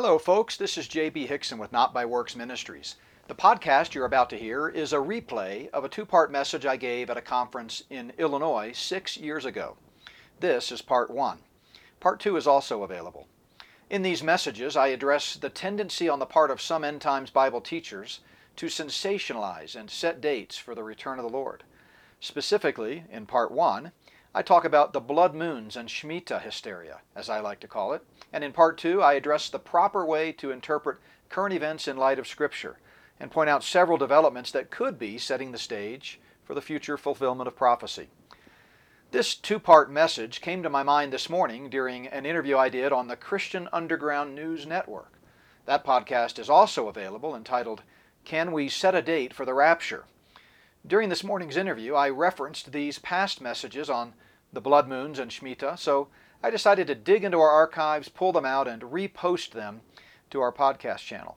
Hello, folks. This is J.B. Hixson with Not by Works Ministries. The podcast you're about to hear is a replay of a two part message I gave at a conference in Illinois six years ago. This is part one. Part two is also available. In these messages, I address the tendency on the part of some end times Bible teachers to sensationalize and set dates for the return of the Lord. Specifically, in part one, I talk about the blood moons and Shemitah hysteria, as I like to call it, and in part two, I address the proper way to interpret current events in light of Scripture and point out several developments that could be setting the stage for the future fulfillment of prophecy. This two part message came to my mind this morning during an interview I did on the Christian Underground News Network. That podcast is also available entitled, Can We Set a Date for the Rapture? During this morning's interview, I referenced these past messages on the blood moons and Shemitah, so I decided to dig into our archives, pull them out, and repost them to our podcast channel.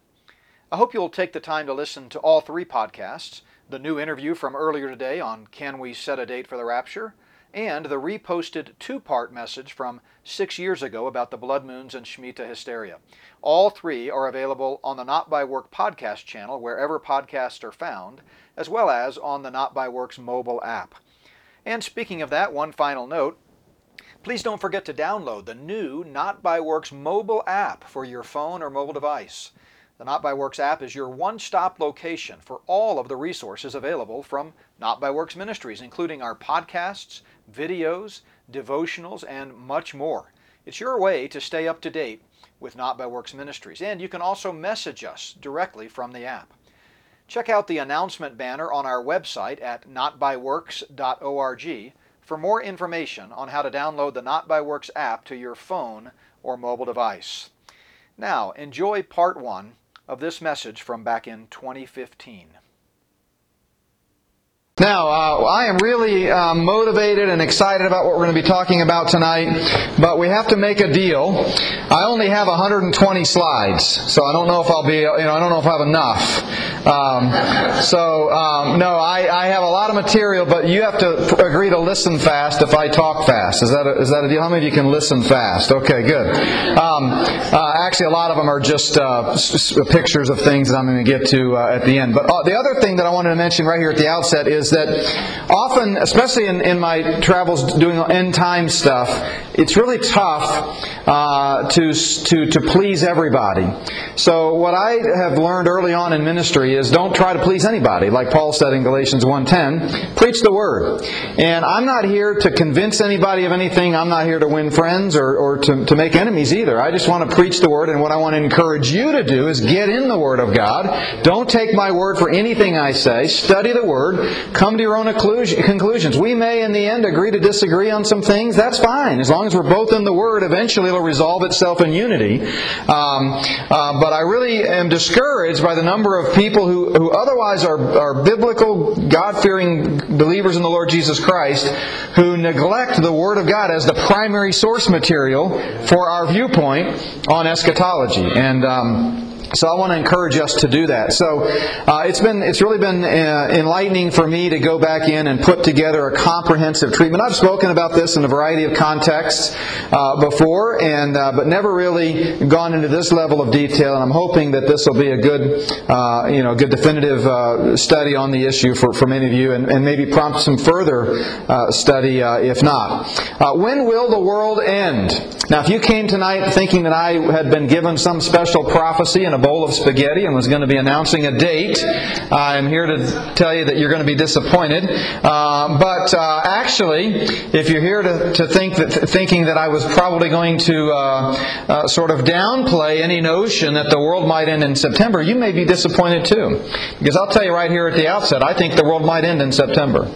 I hope you'll take the time to listen to all three podcasts the new interview from earlier today on Can We Set a Date for the Rapture? and the reposted two part message from six years ago about the blood moons and Shemitah hysteria. All three are available on the Not by Work podcast channel wherever podcasts are found, as well as on the Not by Works mobile app. And speaking of that, one final note Please don't forget to download the new Not by Works mobile app for your phone or mobile device. The Not by Works app is your one stop location for all of the resources available from Not by Works Ministries, including our podcasts, videos, devotionals, and much more. It's your way to stay up to date with Not by Works Ministries, and you can also message us directly from the app. Check out the announcement banner on our website at notbyworks.org for more information on how to download the Not by Works app to your phone or mobile device. Now, enjoy part one of this message from back in 2015. Now, uh, I am really uh, motivated and excited about what we're going to be talking about tonight, but we have to make a deal. I only have 120 slides, so I don't know if I'll be, you know, I don't know if I have enough. Um, so, um, no, I, I, have a lot of material, but you have to agree to listen fast if I talk fast. Is that a, is that a deal? How many of you can listen fast? Okay, good. Um, uh, actually, a lot of them are just uh, pictures of things that I'm going to get to uh, at the end. But uh, the other thing that I wanted to mention right here at the outset is that often, especially in, in my travels doing end time stuff, it's really tough uh, to, to, to please everybody. So what I have learned early on in ministry is don't try to please anybody. Like Paul said in Galatians 1.10, preach the word. And I'm not here to convince anybody of anything. I'm not here to win friends or, or to, to make enemies either. I just want to preach the word. And what I want to encourage you to do is get in the word of God. Don't take my word for anything I say. Study the word. Come to your own conclusions. We may in the end agree to disagree on some things. That's fine. As long as we're both in the word, eventually it'll resolve itself in unity. Um, uh, but I really am discouraged by the number of people who, who otherwise are, are biblical, God fearing believers in the Lord Jesus Christ who neglect the Word of God as the primary source material for our viewpoint on eschatology. And. Um, so I want to encourage us to do that. So uh, it's been it's really been uh, enlightening for me to go back in and put together a comprehensive treatment. I've spoken about this in a variety of contexts uh, before, and uh, but never really gone into this level of detail. And I'm hoping that this will be a good uh, you know good definitive uh, study on the issue for, for many of you, and, and maybe prompt some further study if not. when will the world end? Now, if you came tonight thinking that I had been given some special prophecy and a bowl of spaghetti and was going to be announcing a date. I'm here to tell you that you're going to be disappointed. Uh, but uh, actually, if you're here to, to think that, thinking that I was probably going to uh, uh, sort of downplay any notion that the world might end in September, you may be disappointed too. Because I'll tell you right here at the outset, I think the world might end in September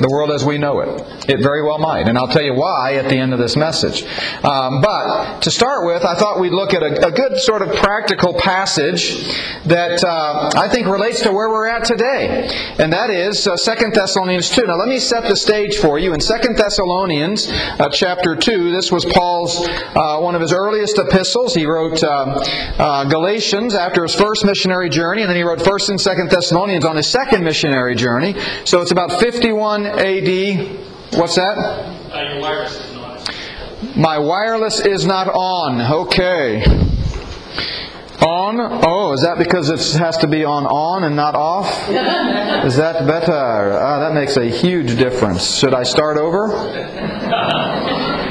the world as we know it. It very well might. And I'll tell you why at the end of this message. Um, but to start with, I thought we'd look at a, a good sort of practical passage that uh, I think relates to where we're at today. And that is uh, 2 Thessalonians 2. Now let me set the stage for you. In 2 Thessalonians uh, chapter 2, this was Paul's, uh, one of his earliest epistles. He wrote uh, uh, Galatians after his first missionary journey, and then he wrote 1st and 2nd Thessalonians on his second missionary journey. So it's about 51 AD. What's that? Uh, wireless My wireless is not on. Okay. on. Oh, is that because it has to be on on and not off? Is that better? Ah, that makes a huge difference. Should I start over?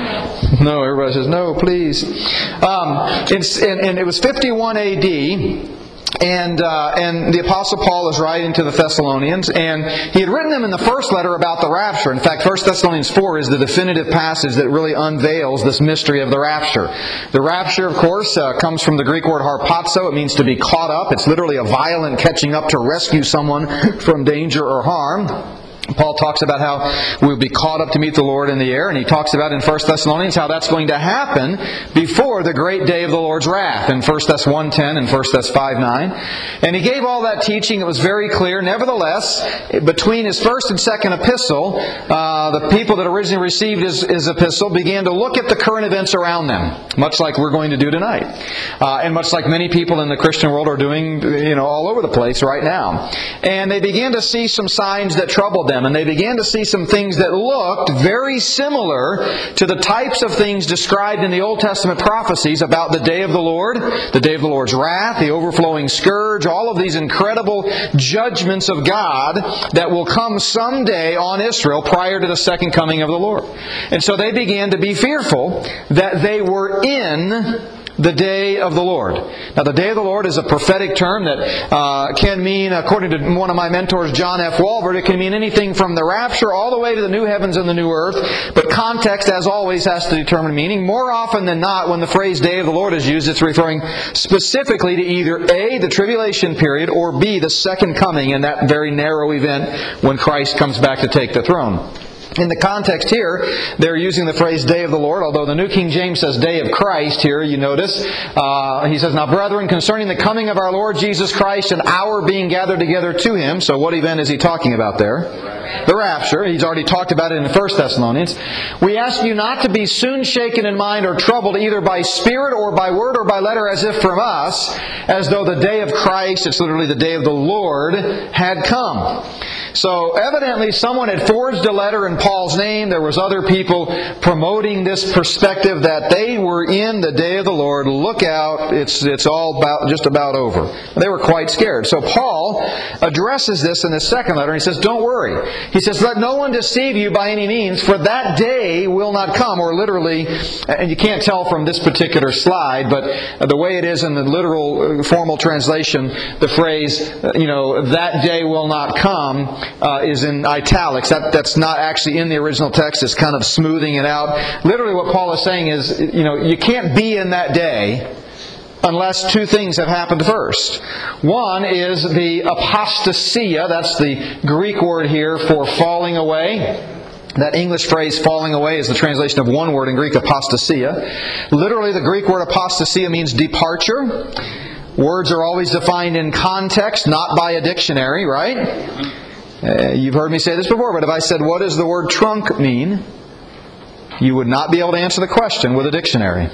No, everybody says, no, please. Um, it's, and, and it was 51 AD and uh, and the apostle paul is writing to the thessalonians and he had written them in the first letter about the rapture. In fact 1 thessalonians 4 is the definitive passage that really unveils this mystery of the rapture. The rapture of course uh, comes from the greek word harpazo. It means to be caught up. It's literally a violent catching up to rescue someone from danger or harm Paul talks about how we'll be caught up to meet the Lord in the air, and he talks about in 1 Thessalonians how that's going to happen before the great day of the Lord's wrath in 1 Thess 1.10 and 1 Thess 5.9. And he gave all that teaching. It was very clear. Nevertheless, between his first and second epistle, uh, the people that originally received his, his, epistle began to look at the current events around them, much like we're going to do tonight. Uh, and much like many people in the Christian world are doing, you know, all over the place right now. And they began to see some signs that troubled them and they began to see some things that looked very similar to the types of things described in the Old Testament prophecies about the day of the Lord, the day of the Lord's wrath, the overflowing scourge, all of these incredible judgments of God that will come someday on Israel prior to the second coming of the Lord. And so they began to be fearful that they were in the day of the Lord. Now, the day of the Lord is a prophetic term that uh, can mean, according to one of my mentors, John F. Walvoord, it can mean anything from the rapture all the way to the new heavens and the new earth. But context, as always, has to determine meaning. More often than not, when the phrase day of the Lord is used, it's referring specifically to either A, the tribulation period, or B, the second coming in that very narrow event when Christ comes back to take the throne. In the context here, they're using the phrase day of the Lord, although the New King James says day of Christ here, you notice. Uh, he says, Now, brethren, concerning the coming of our Lord Jesus Christ and our being gathered together to him. So, what event is he talking about there? The rapture. He's already talked about it in 1 Thessalonians. We ask you not to be soon shaken in mind or troubled either by spirit or by word or by letter as if from us, as though the day of Christ, it's literally the day of the Lord, had come. So evidently someone had forged a letter in Paul's name. There was other people promoting this perspective that they were in the day of the Lord. Look out, it's, it's all about, just about over. They were quite scared. So Paul addresses this in his second letter. He says, don't worry. He says, let no one deceive you by any means, for that day will not come. Or literally, and you can't tell from this particular slide, but the way it is in the literal uh, formal translation, the phrase, uh, you know, that day will not come uh, is in italics. That, that's not actually in the original text. is kind of smoothing it out. Literally, what Paul is saying is, you know, you can't be in that day unless two things have happened first. One is the apostasia, that's the Greek word here for falling away. That English phrase falling away is the translation of one word in Greek, apostasia. Literally, the Greek word apostasia means departure. Words are always defined in context, not by a dictionary, right? Uh, you've heard me say this before, but if I said, What does the word trunk mean? you would not be able to answer the question with a dictionary.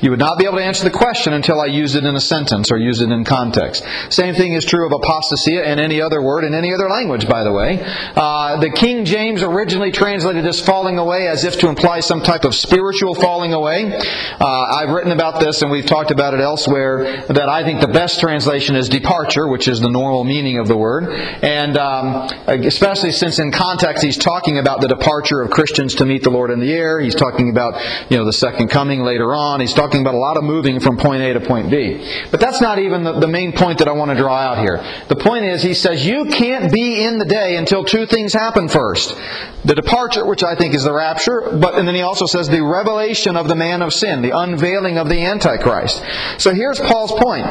You would not be able to answer the question until I used it in a sentence or used it in context. Same thing is true of apostasia and any other word in any other language, by the way. Uh, the King James originally translated this falling away as if to imply some type of spiritual falling away. Uh, I've written about this and we've talked about it elsewhere that I think the best translation is departure, which is the normal meaning of the word. And um, especially since in context he's talking about the departure of Christians to meet the Lord in the air. He's talking about you know the second coming later on. He's he's talking about a lot of moving from point A to point B. But that's not even the, the main point that I want to draw out here. The point is, he says, you can't be in the day until two things happen first. The departure, which I think is the rapture, but and then he also says the revelation of the man of sin, the unveiling of the Antichrist. So here's Paul's point.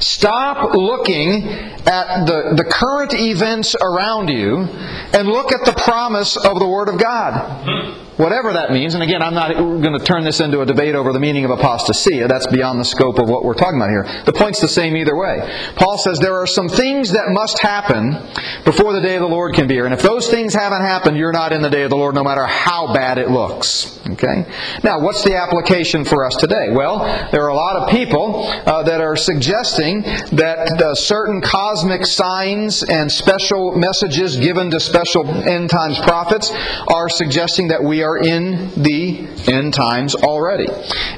Stop looking at the, the current events around you and look at the promise of the Word of God whatever that means. And again, I'm not going to turn this into a debate over the meaning of apostasia. That's beyond the scope of what we're talking about here. The point's the same either way. Paul says there are some things that must happen before the day of the Lord can be here. And if those things haven't happened, you're not in the day of the Lord no matter how bad it looks. Okay? Now, what's the application for us today? Well, there are a lot of people uh, that are suggesting that uh, certain cosmic signs and special messages given to special end times prophets are suggesting that we are in the end times already.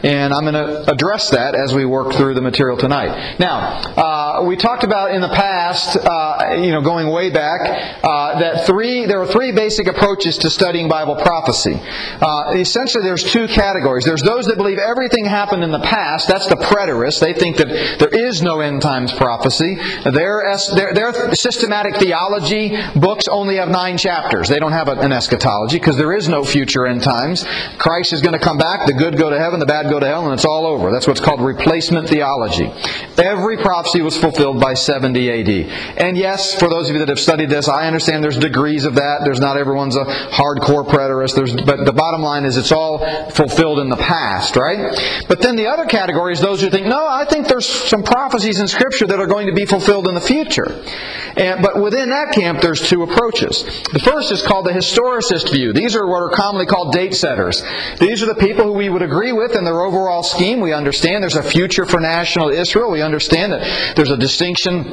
And I'm going to address that as we work through the material tonight. Now, uh, we talked about in the past, uh, you know, going way back, uh, that three there are three basic approaches to studying Bible prophecy. Uh, essentially, there's two categories. There's those that believe everything happened in the past. That's the preterists. They think that there is no end times prophecy. Their, their, their systematic theology books only have nine chapters. They don't have an eschatology because there is no future end times. Christ is going to come back. The good go to heaven, the bad go to hell, and it's all over. That's what's called replacement theology. Every prophecy was fulfilled by 70 AD. And yes, for those of you that have studied this, I understand there's degrees of that. There's not everyone's a hardcore preterist. There's, but the bottom line is it's all fulfilled in the past, right? But then the other category is those who think, no, I think there's some prophecies in Scripture that are going to be fulfilled in the future. And, but within that camp, there's two approaches. The first is called the historicist view. These are what are commonly called date setters. These are the people who we would agree with in their overall scheme. We understand there's a future for national Israel. We understand that there's a distinction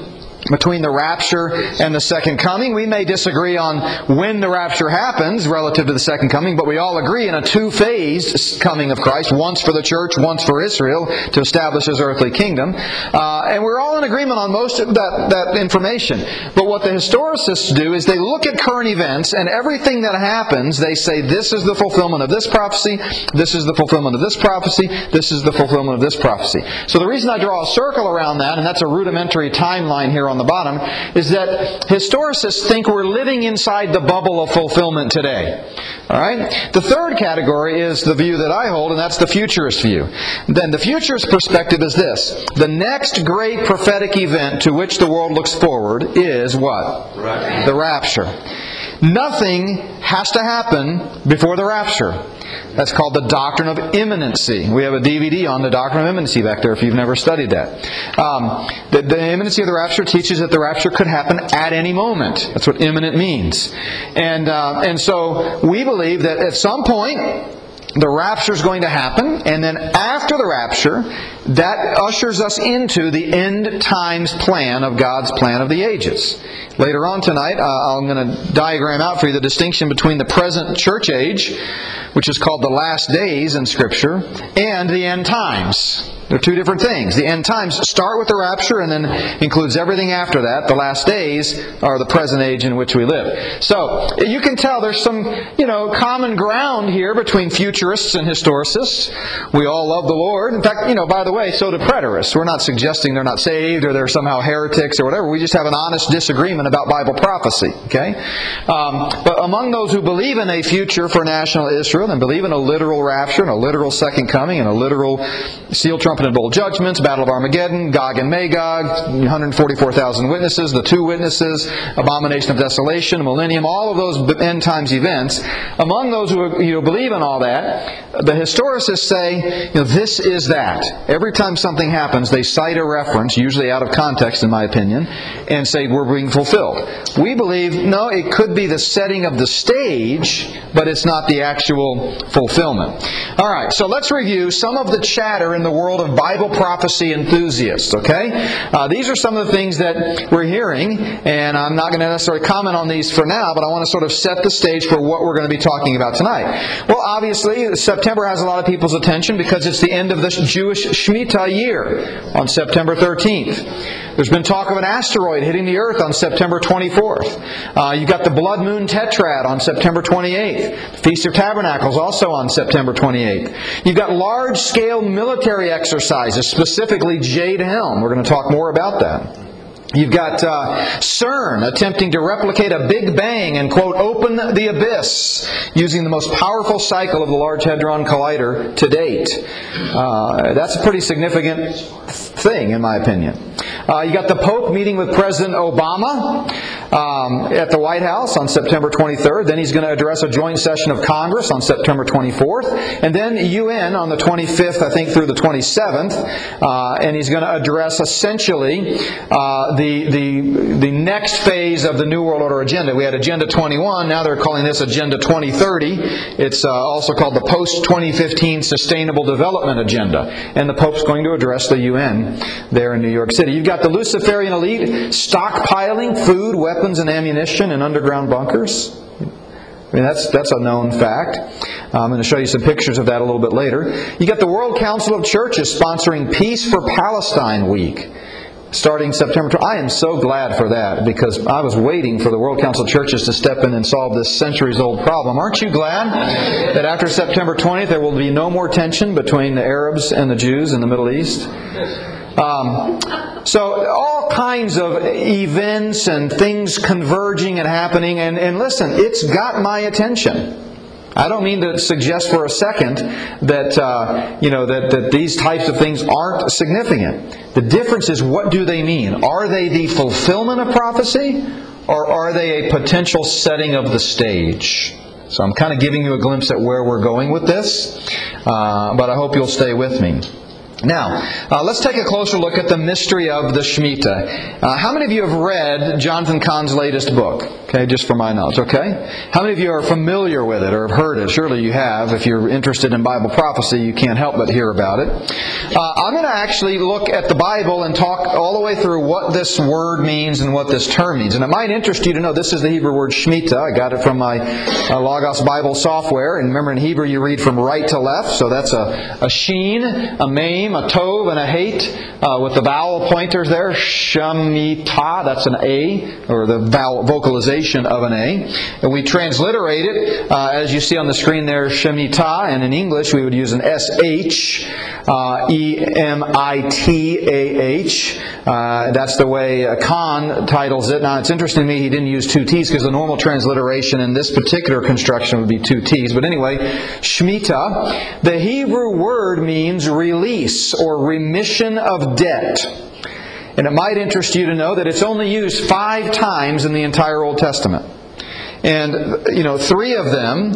between the rapture and the second coming. We may disagree on when the rapture happens relative to the second coming, but we all agree in a two phased coming of Christ, once for the church, once for Israel, to establish his earthly kingdom. Uh, and we're all in agreement on most of that, that information. But what the historicists do is they look at current events and everything that happens, they say this is the fulfillment of this prophecy, this is the fulfillment of this prophecy, this is the fulfillment of this prophecy. So the reason I draw a circle around that, and that's a rudimentary timeline here on the bottom is that historicists think we're living inside the bubble of fulfillment today. All right? The third category is the view that I hold, and that's the futurist view. Then the futurist perspective is this the next great prophetic event to which the world looks forward is what? Rapture. The rapture. Nothing has to happen before the rapture. That's called the doctrine of imminency. We have a DVD on the doctrine of imminency back there if you've never studied that. Um, the, the, imminency of the rapture teaches that the rapture could happen at any moment. That's what imminent means. And, uh, and so we believe that at some point, the rapture is going to happen, and then after the rapture, that ushers us into the end times plan of God's plan of the ages. Later on tonight, uh, I'm going to diagram out for you the distinction between the present church age, which is called the last days in Scripture, and the end times. They're two different things. The end times start with the rapture and then includes everything after that. The last days are the present age in which we live. So you can tell there's some, you know, common ground here between futurists and historicists. We all love the Lord. In fact, you know, by the way, so do preterists. We're not suggesting they're not saved or they're somehow heretics or whatever. We just have an honest disagreement about Bible prophecy. Okay, um, but among those who believe in a future for national Israel and believe in a literal rapture and a literal second coming and a literal seal trumpet judgments, Battle of Armageddon, Gog and Magog, 144,000 witnesses, the two witnesses, abomination of desolation, millennium, all of those end times events. Among those who you know, believe in all that, the historicists say, you know, this is that. Every time something happens, they cite a reference, usually out of context in my opinion, and say we're being fulfilled. We believe, no, it could be the setting of the stage, but it's not the actual fulfillment. All right, so let's review some of the chatter in the world of Bible prophecy enthusiasts, okay? Uh, these are some of the things that we're hearing, and I'm not going to necessarily comment on these for now, but I want to sort of set the stage for what we're going to be talking about tonight. Well, obviously, September has a lot of people's attention because it's the end of the Jewish Shemitah year on September 13th. There's been talk of an asteroid hitting the Earth on September 24th. Uh, you've got the blood moon tetrad on September 28th. Feast of Tabernacles also on September 28th. You've got large scale military exercises, specifically Jade Helm. We're going to talk more about that. You've got uh, CERN attempting to replicate a Big Bang and, quote, open the abyss using the most powerful cycle of the Large Hadron Collider to date. Uh, that's a pretty significant thing, in my opinion. Uh, you got the Pope meeting with President Obama. um, at the White House on September 23rd. Then he's going to address a joint session of Congress on September 24th. And then UN on the 25th, I think, through the 27th. Uh, and he's going to address essentially uh, the, the, the next phase of the New World Order agenda. We had Agenda 21, now they're calling this Agenda 2030. It's uh, also called the Post 2015 Sustainable Development Agenda. And the Pope's going to address the UN there in New York City. You've got the Luciferian elite stockpiling food, weapons, and ammunition in underground bunkers. I mean, that's, that's a known fact. I'm going to show you some pictures of that a little bit later. You got the World Council of Churches sponsoring Peace for Palestine Week starting September 20. I am so glad for that because I was waiting for the World Council Churches to step in and solve this centuries old problem. Aren't you glad that after September 20th there will be no more tension between the Arabs and the Jews in the Middle East? Um, so all kinds of events and things converging and happening, and, and listen, it's got my attention. I don't mean to suggest for a second that uh, you know that, that these types of things aren't significant. The difference is what do they mean? Are they the fulfillment of prophecy, or are they a potential setting of the stage? So I'm kind of giving you a glimpse at where we're going with this, uh, but I hope you'll stay with me. Now, uh, let's take a closer look at the mystery of the Shemitah. Uh, how many of you have read Jonathan Cahn's latest book? Okay, just for my knowledge, okay? How many of you are familiar with it or have heard it? Surely you have. If you're interested in Bible prophecy, you can't help but hear about it. Uh, I'm going to actually look at the Bible and talk all the way through what this word means and what this term means. And it might interest you to know this is the Hebrew word Shemitah. I got it from my uh, Logos Bible software. And remember, in Hebrew, you read from right to left. So that's a, a sheen, a maim, a tov, and a hate uh, with the vowel pointers there. Shemitah, that's an A, or the vowel vocalization of an A. And we transliterate it, uh, as you see on the screen there, Shemitah, and in English we would use an S-H, uh, E-M-I-T-A-H. Uh, that's the way Cahn titles it. Now it's interesting to me he didn't use two T's because the normal transliteration in this particular construction would be two T's. But anyway, Shemitah, the Hebrew word means release or remission of debt. And it might interest you to know that it's only used five times in the entire Old Testament. And, you know, three of them,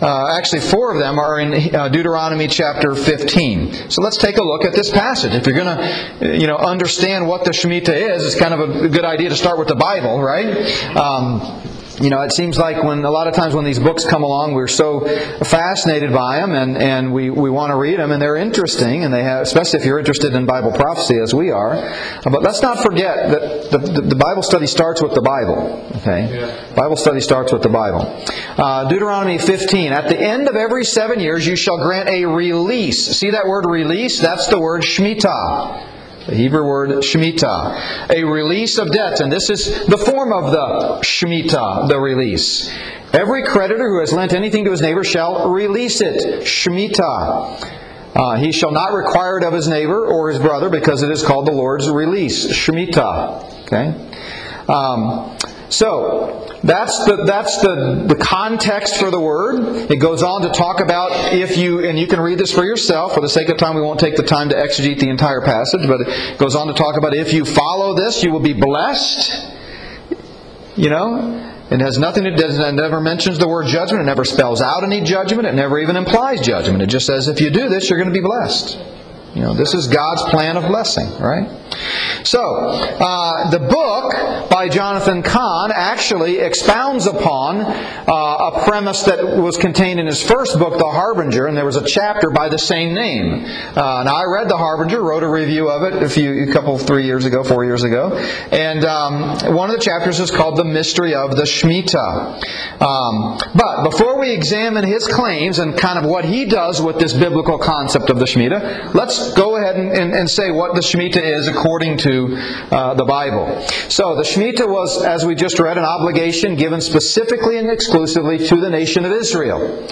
uh, actually four of them, are in uh, Deuteronomy chapter 15. So let's take a look at this passage. If you're going to, you know, understand what the Shemitah is, it's kind of a good idea to start with the Bible, right? Um, you know, it seems like when a lot of times when these books come along, we're so fascinated by them and, and we, we want to read them and they're interesting and they have, especially if you're interested in Bible prophecy as we are. But let's not forget that the, the, the Bible study starts with the Bible. Okay? Yeah. Bible study starts with the Bible. Uh, Deuteronomy 15. At the end of every seven years, you shall grant a release. See that word release? That's the word Shemitah. The Hebrew word Shemitah. A release of debts. And this is the form of the Shemitah, the release. Every creditor who has lent anything to his neighbor shall release it. Shemitah. Uh, he shall not require it of his neighbor or his brother because it is called the Lord's release. Shemitah. Okay? Um, so, that's the that's the, the context for the word. It goes on to talk about if you and you can read this for yourself. For the sake of time, we won't take the time to exegete the entire passage, but it goes on to talk about if you follow this, you will be blessed. You know, it has nothing to does it never mentions the word judgment. It never spells out any judgment. It never even implies judgment. It just says if you do this, you're going to be blessed. You know, this is God's plan of blessing, right? So, uh, the book by Jonathan Cahn actually expounds upon uh, a premise that was contained in his first book, The Harbinger, and there was a chapter by the same name. Uh, now, I read The Harbinger, wrote a review of it a few, a couple, three years ago, four years ago, and um, one of the chapters is called The Mystery of the Shemitah. Um, but before we examine his claims and kind of what he does with this biblical concept of the Shemitah, let's go ahead and, and, and say what the Shemitah is according to uh, the Bible. So the Shemitah was, as we just read, an obligation given specifically and exclusively to the nation of Israel.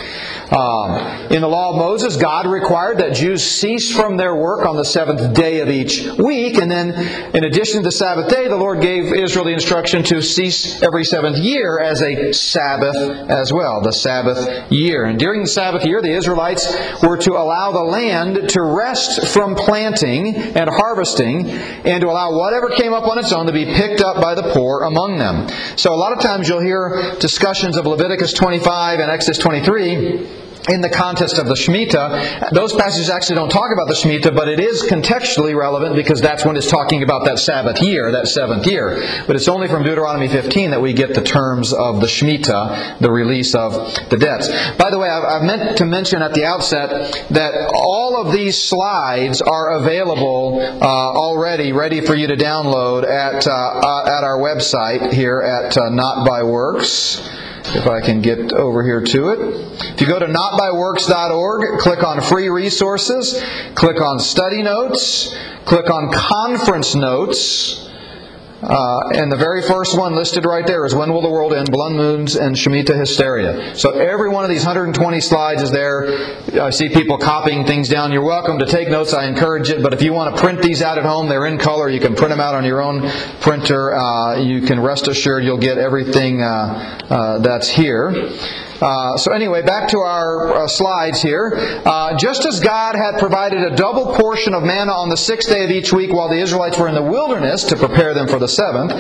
Um, in the law of Moses, God required that Jews cease from their work on the seventh day of each week, and then, in addition to the Sabbath day, the Lord gave Israel the instruction to cease every seventh year as a Sabbath as well, the Sabbath year. And during the Sabbath year, the Israelites were to allow the land to rest from planting and harvesting, and to allow whatever came up on its own to be picked up by the poor among them. So a lot of times you'll hear discussions of Leviticus 25 and Exodus 23 in the context of the Shemitah. Those passages actually don't talk about the Shemitah, but it is contextually relevant because that's when it's talking about that Sabbath year, that seventh year. But it's only from Deuteronomy 15 that we get the terms of the Shemitah, the release of the debts. By the way, I've meant to mention at the outset that all of these slides are available uh, already, ready for you to download at, uh, uh, at our website here at uh, Not by Works. If I can get over here to it. If you go to notbyworks.org, click on free resources, click on study notes, click on conference notes, uh, and the very first one listed right there is When Will the World End? Blood Moons and Shemitah Hysteria. So every one of these 120 slides is there. I see people copying things down. You're welcome to take notes. I encourage it. But if you want to print these out at home, they're in color. You can print them out on your own printer. Uh, you can rest assured you'll get everything uh, uh that's here. Uh, so, anyway, back to our uh, slides here. Uh, just as God had provided a double portion of manna on the sixth day of each week while the Israelites were in the wilderness to prepare them for the seventh,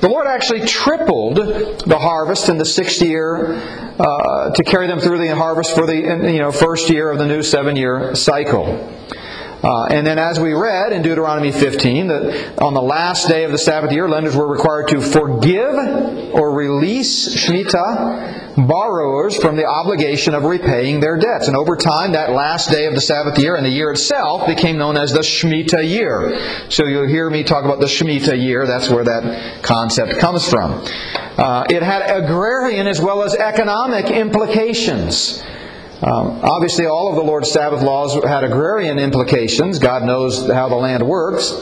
the Lord actually tripled the harvest in the sixth year uh, to carry them through the harvest for the you know, first year of the new seven year cycle. Uh, and then, as we read in Deuteronomy 15, that on the last day of the Sabbath year, lenders were required to forgive or release Shemitah borrowers from the obligation of repaying their debts. And over time, that last day of the Sabbath year and the year itself became known as the Shemitah year. So you'll hear me talk about the Shemitah year. That's where that concept comes from. Uh, it had agrarian as well as economic implications. Um, obviously, all of the Lord's Sabbath laws had agrarian implications. God knows how the land works.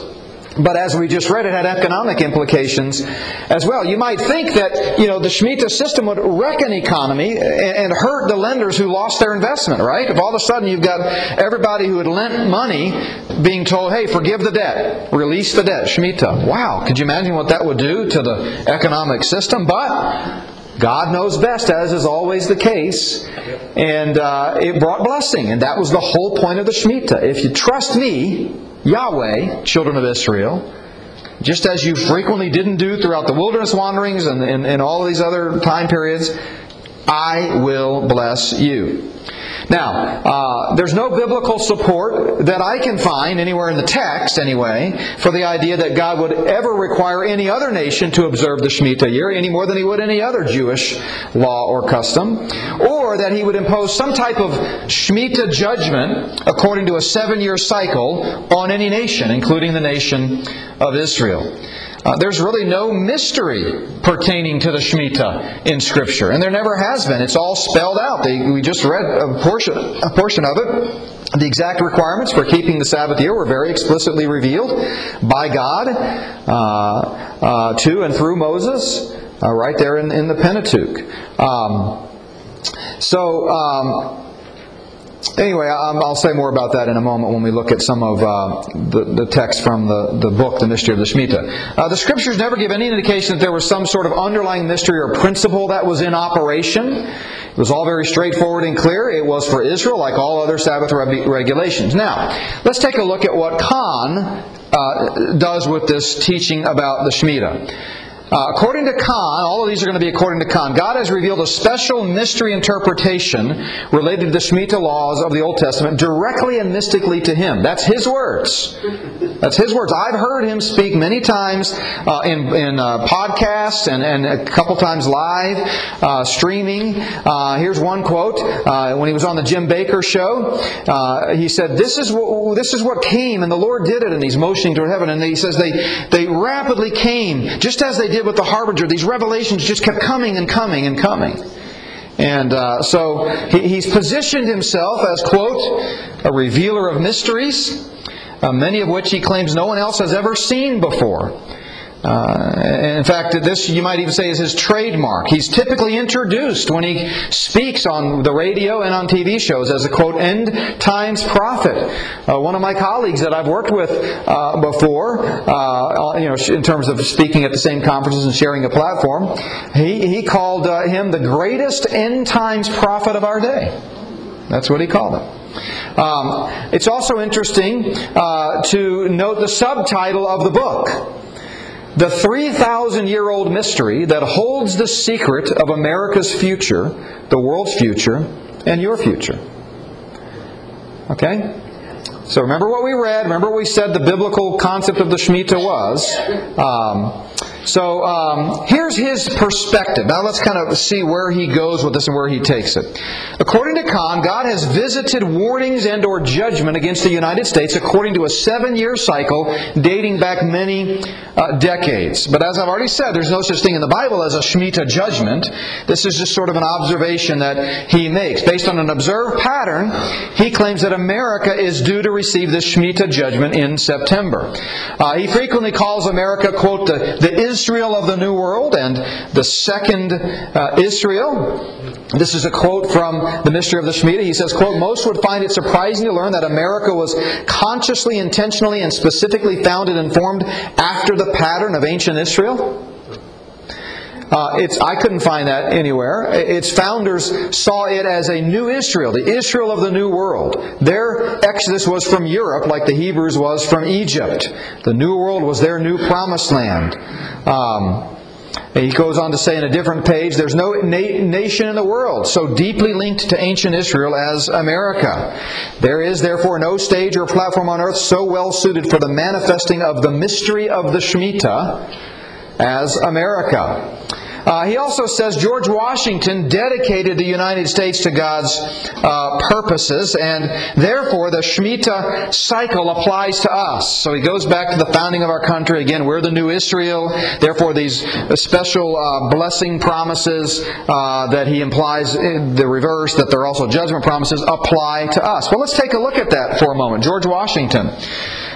But as we just read, it had economic implications as well. You might think that you know the Shemitah system would wreck an economy and hurt the lenders who lost their investment, right? If all of a sudden you've got everybody who had lent money being told, "Hey, forgive the debt, release the debt," Shemitah. Wow, could you imagine what that would do to the economic system? But God knows best, as is always the case. And uh, it brought blessing. And that was the whole point of the Shemitah. If you trust me, Yahweh, children of Israel, just as you frequently didn't do throughout the wilderness wanderings and, and, and all these other time periods, I will bless you. Now, uh, there's no biblical support that I can find anywhere in the text, anyway, for the idea that God would ever require any other nation to observe the Shemitah year any more than He would any other Jewish law or custom, or that He would impose some type of Shemitah judgment according to a seven year cycle on any nation, including the nation of Israel. Uh, there's really no mystery pertaining to the Shemitah in Scripture, and there never has been. It's all spelled out. They, we just read a portion, a portion of it. The exact requirements for keeping the Sabbath year were very explicitly revealed by God uh, uh, to and through Moses, uh, right there in, in the Pentateuch. Um, so, um, Anyway, I'll say more about that in a moment when we look at some of uh, the, the text from the, the book, The Mystery of the Shemitah. Uh, the scriptures never give any indication that there was some sort of underlying mystery or principle that was in operation. It was all very straightforward and clear. It was for Israel, like all other Sabbath regulations. Now, let's take a look at what Cahn uh, does with this teaching about the Shemitah. Uh, according to Cahn, all of these are going to be according to Cahn, God has revealed a special mystery interpretation related to the Shemitah laws of the Old Testament directly and mystically to him. That's his words. That's his words. I've heard him speak many times uh, in, in uh, podcasts and, and a couple times live, uh, streaming. Uh, here's one quote. Uh, when he was on the Jim Bakker show, he said, this is, what, this is what came, and the Lord did it, and he's motioning toward heaven. And he says they, they rapidly came, just as they did with the harbinger. These revelations just kept coming and coming and coming. And uh, so he, he's positioned himself as, quote, a revealer of mysteries, uh, many of which he claims no one else has ever seen before. Uh, in fact, this you might even say is his trademark. He's typically introduced when he speaks on the radio and on TV shows as a quote end times prophet. Uh, one of my colleagues that I've worked with uh, before, uh, you know, in terms of speaking at the same conferences and sharing a platform, he he called uh, him the greatest end times prophet of our day. That's what he called him. Um, it's also interesting uh, to note the subtitle of the book. The 3,000 year old mystery that holds the secret of America's future, the world's future, and your future. Okay? So remember what we read, remember what we said the biblical concept of the Shemitah was. Um, so um, here's his perspective. Now let's kind of see where he goes with this and where he takes it. According to Cahn, God has visited warnings and or judgment against the United States according to a seven-year cycle dating back many uh, decades. But as I've already said, there's no such thing in the Bible as a Shemitah judgment. This is just sort of an observation that he makes. Based on an observed pattern, he claims that America is due to receive this Shemitah judgment in September. Uh, he frequently calls America, quote, the, the Israel of the New World and the second uh, Israel. This is a quote from the Mystery of the Shemitah. He says, quote, Most would find it surprising to learn that America was consciously, intentionally, and specifically founded and formed after the pattern of ancient Israel. Uh, it's, I couldn't find that anywhere. Its founders saw it as a new Israel, the Israel of the New World. Their exodus was from Europe, like the Hebrews was from Egypt. The New World was their new promised land. Um, he goes on to say in a different page, there's no na- nation in the world so deeply linked to ancient Israel as America. There is therefore no stage or platform on earth so well suited for the manifesting of the mystery of the Shemitah as America. Uh, he also says George Washington dedicated the United States to God's uh, purposes, and therefore the Shemitah cycle applies to us. So he goes back to the founding of our country. Again, we're the new Israel. Therefore, these special uh, blessing promises uh, that he implies in the reverse, that they're also judgment promises, apply to us. Well, let's take a look at that for a moment. George Washington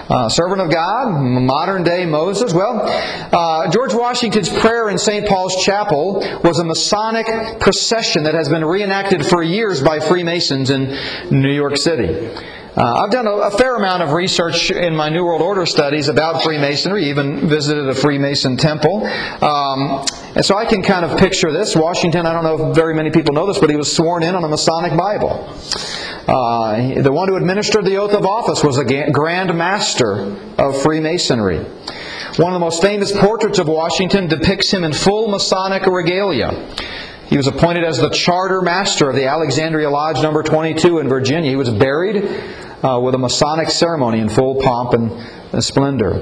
uh, servant of God, modern day Moses. Well, uh, George Washington's prayer in St. Paul's Chapel was a Masonic procession that has been reenacted for years by Freemasons in New York City. Uh, I've done a, a, fair amount of research in my New World Order studies about Freemasonry, even visited a Freemason temple. Um, and so I can kind of picture this. Washington, I don't know if very many people know this, but he was sworn in on a Masonic Bible. Uh, the one who administered the oath of office was a Grand Master of Freemasonry. One of the most famous portraits of Washington depicts him in full Masonic regalia. He was appointed as the charter master of the Alexandria Lodge number 22 in Virginia. He was buried uh, with a Masonic ceremony in full pomp and, and splendor.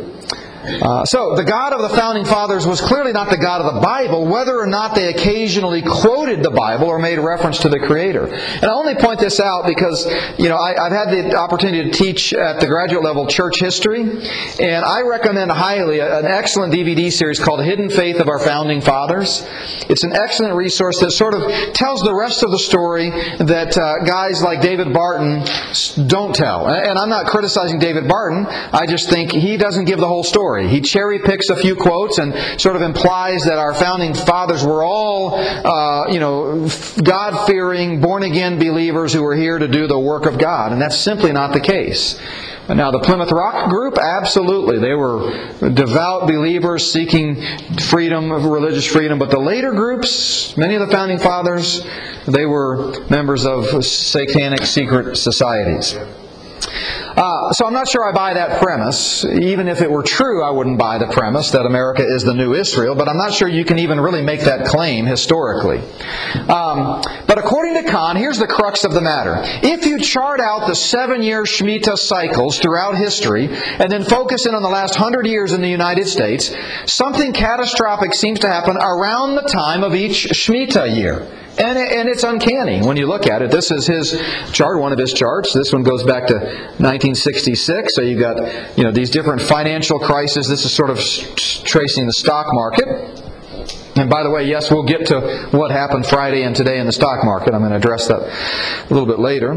Uh, so, the God of the founding fathers was clearly not the God of the Bible, whether or not they occasionally quoted the Bible or made reference to the Creator. And I only point this out because, you know, I, have had the opportunity to teach at the graduate level church history, and I recommend highly an excellent DVD series called Hidden Faith of Our Founding Fathers. It's an excellent resource that sort of tells the rest of the story that uh, guys like David Barton don't tell. And I'm not criticizing David Barton, I just think he doesn't give the whole story story. He cherry picks a few quotes and sort of implies that our founding fathers were all, uh, you know, God fearing, born again believers who were here to do the work of God. And that's simply not the case. Now, the Plymouth Rock group, absolutely. They were devout believers seeking freedom, of religious freedom. But the later groups, many of the founding fathers, they were members of satanic secret societies. Uh, so I'm not sure I buy that premise. Even if it were true, I wouldn't buy the premise that America is the new Israel, but I'm not sure you can even really make that claim historically. Um, but according to Cahn, here's the crux of the matter. If you chart out the seven year Shemitah cycles throughout history and then focus in on the last hundred years in the United States, something catastrophic seems to happen around the time of each Shemitah year. And, and it's uncanny when you look at it. This is his chart, one of his charts. This one goes back to 1966. So you've got you know these different financial crises. This is sort of tracing the stock market. And by the way, yes, we'll get to what happened Friday and today in the stock market. I'm going to address that a little bit later.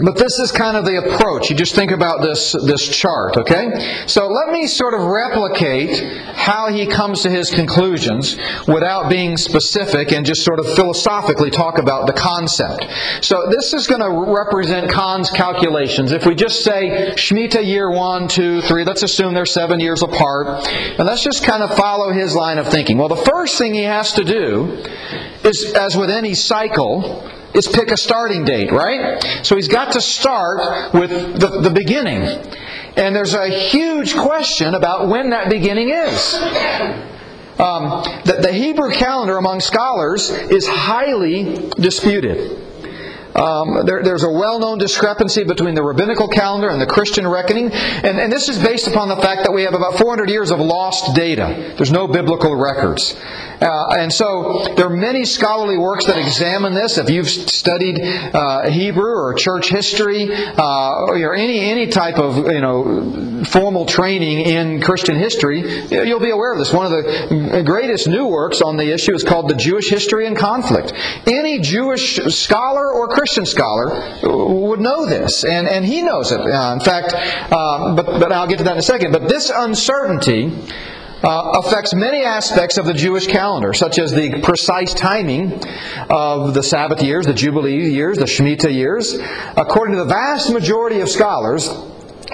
But this is kind of the approach. You just think about this, this chart, okay? So let me sort of replicate how he comes to his conclusions without being specific and just sort of philosophically talk about the concept. So this is going to represent Cahn's calculations. If we just say Shemitah year one, two, three, let's assume they're seven years apart, and let's just kind of follow his line of thinking. Well, the first thing he has to do is, as with any cycle, is pick a starting date, right? So he's got to start with the, the beginning. And there's a huge question about when that beginning is. Um, the, the Hebrew calendar among scholars is highly disputed. Um, there, there's a well known discrepancy between the rabbinical calendar and the Christian reckoning, and, and, this is based upon the fact that we have about 400 years of lost data. There's no biblical records. Uh, and so there are many scholarly works that examine this. If you've studied uh, Hebrew or church history uh, or any any type of you know formal training in Christian history, you'll be aware of this. One of the greatest new works on the issue is called "The Jewish History and Conflict." Any Jewish scholar or Christian scholar would know this, and and he knows it. Uh, in fact, uh, but but I'll get to that in a second. But this uncertainty uh, affects many aspects of the Jewish calendar, such as the precise timing of the Sabbath years, the Jubilee years, the Shemitah years. According to the vast majority of scholars,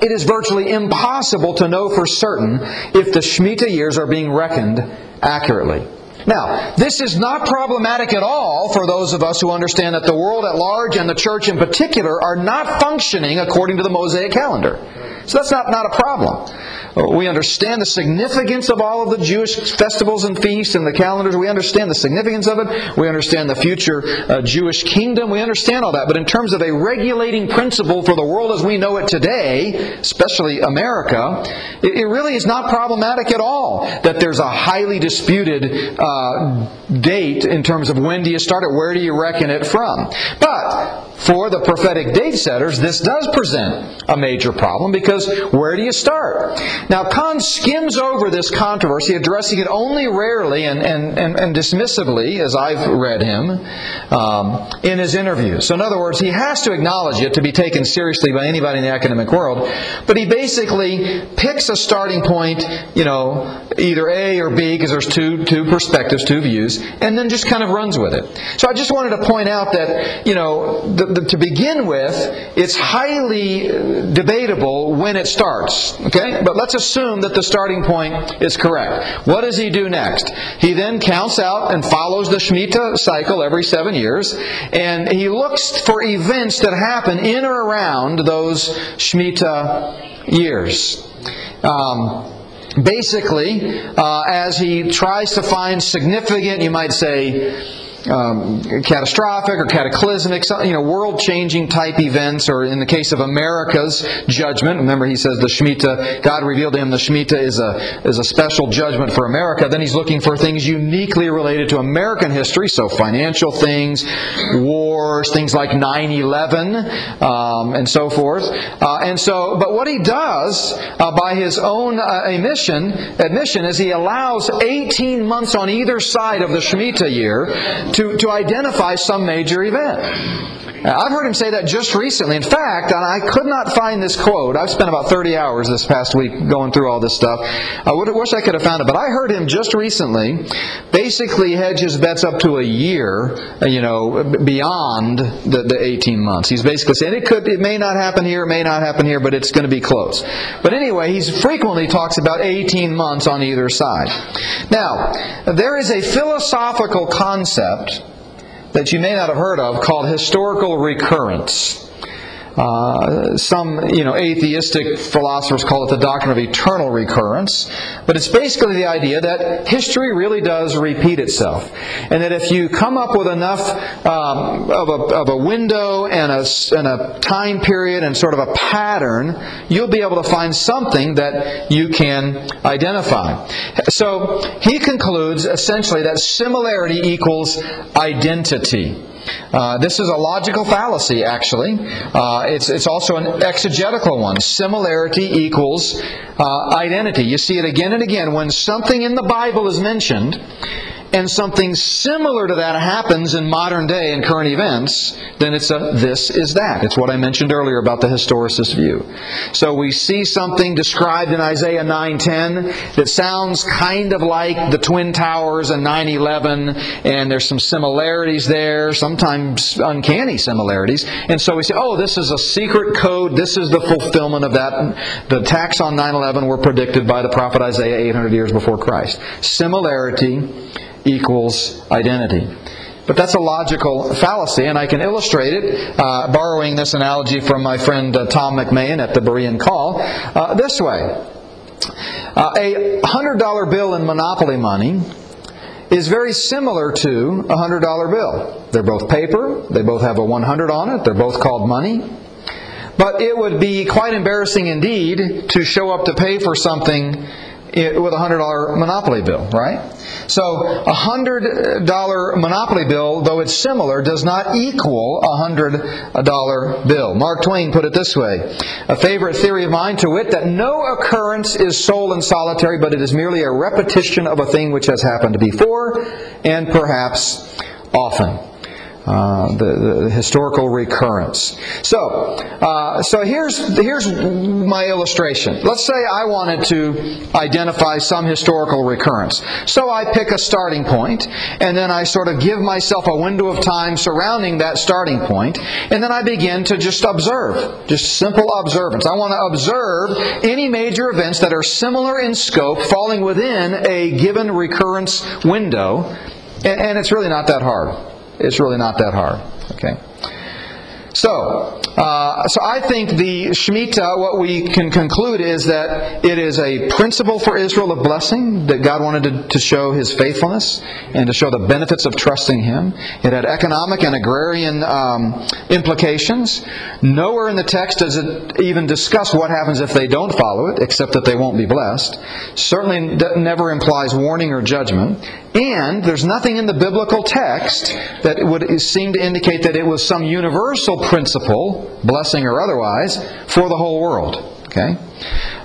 it is virtually impossible to know for certain if the Shemitah years are being reckoned accurately. Now, this is not problematic at all for those of us who understand that the world at large and the church in particular are not functioning according to the Mosaic calendar. So that's not, not a problem. We understand the significance of all of the Jewish festivals and feasts and the calendars. We understand the significance of it. We understand the future uh, Jewish kingdom. We understand all that. But in terms of a regulating principle for the world as we know it today, especially America, it, it really is not problematic at all that there's a highly disputed uh, date in terms of when do you start it, where do you reckon it from. But for the prophetic date setters, this does present a major problem because where do you start? Now, Cahn skims over this controversy, addressing it only rarely and, and, and, and dismissively, as I've read him, um, in his interviews. So, in other words, he has to acknowledge it to be taken seriously by anybody in the academic world, but he basically picks a starting point, you know, either A or B, because there's two, two perspectives, two views, and then just kind of runs with it. So, I just wanted to point out that, you know, the, the, to begin with, it's highly debatable when it starts. Okay? But let's assume that the starting point is correct. What does he do next? He then counts out and follows the Shemitah cycle every seven years, and he looks for events that happen in or around those Shemitah years. Um, basically, uh, as he tries to find significant, you might say, um, catastrophic or cataclysmic, you know, world-changing type events, or in the case of America's judgment. Remember, he says the Shemitah, God revealed to him the Shemitah is a is a special judgment for America. Then he's looking for things uniquely related to American history, so financial things, wars, things like 9/11, um, and so forth. Uh, and so, but what he does uh, by his own uh, admission, admission is he allows 18 months on either side of the Shemitah year to, to identify some major event. I've heard him say that just recently. In fact, I could not find this quote. I've spent about 30 hours this past week going through all this stuff. I would, wish I could have found it, but I heard him just recently basically hedge his bets up to a year, uh, you know, beyond the, the 18 months. He's basically saying it could, it may not happen here, it may not happen here, but it's going to be close. But anyway, he frequently talks about 18 months on either side. Now, there is a philosophical concept that you may not have heard of called historical recurrence. Uh, some, you know, atheistic philosophers call it the doctrine of eternal recurrence, but it's basically the idea that history really does repeat itself, and that if you come up with enough um, of, a, of a window and a, and a time period and sort of a pattern, you'll be able to find something that you can identify. So he concludes essentially that similarity equals identity. Uh, this is a logical fallacy, actually. Uh, it's, it's also an exegetical one. Similarity equals uh, identity. You see it again and again. When something in the Bible is mentioned, and something similar to that happens in modern day and current events, then it's a this is that. It's what I mentioned earlier about the historicist view. So we see something described in Isaiah 9:10 that sounds kind of like the Twin Towers and 9/11 and there's some similarities there, sometimes uncanny similarities. And so we say, "Oh, this is a secret code. This is the fulfillment of that. The attacks on 9/11 were predicted by the prophet Isaiah 800 years before Christ." Similarity equals identity. But that's a logical fallacy, and I can illustrate it, uh, borrowing this analogy from my friend uh, Tom McMahon at the Berean Call, uh, this way. Uh, a $100 bill in Monopoly money is very similar to a $100 bill. They're both paper, they both have a 100 on it, they're both called money. But it would be quite embarrassing indeed to show up to pay for something with a hundred dollar Monopoly bill, right? So a hundred dollar Monopoly bill, though it's similar, does not equal a hundred dollar bill. Mark Twain put it this way: a favorite theory of mine, to wit, that no occurrence is sole and solitary, but it is merely a repetition of a thing which has happened before, and perhaps often. Uh, the, the, historical recurrence. So, uh, so here's here's my illustration. Let's say I wanted to identify some historical recurrence. So I pick a starting point, and then I sort of give myself a window of time surrounding that starting point, and then I begin to just observe, just simple observance. I want to observe any major events that are similar in scope, falling within a given recurrence window, and, and it's really not that hard. It's really not that hard. Okay. So, uh, so I think the Shemitah, what we can conclude is that it is a principle for Israel of blessing, that God wanted to, to show His faithfulness and to show the benefits of trusting Him. It had economic and agrarian um, implications. Nowhere in the text does it even discuss what happens if they don't follow it, except that they won't be blessed. Certainly never implies warning or judgment. And there's nothing in the biblical text that would seem to indicate that it was some universal principle, blessing or otherwise, for the whole world. Okay?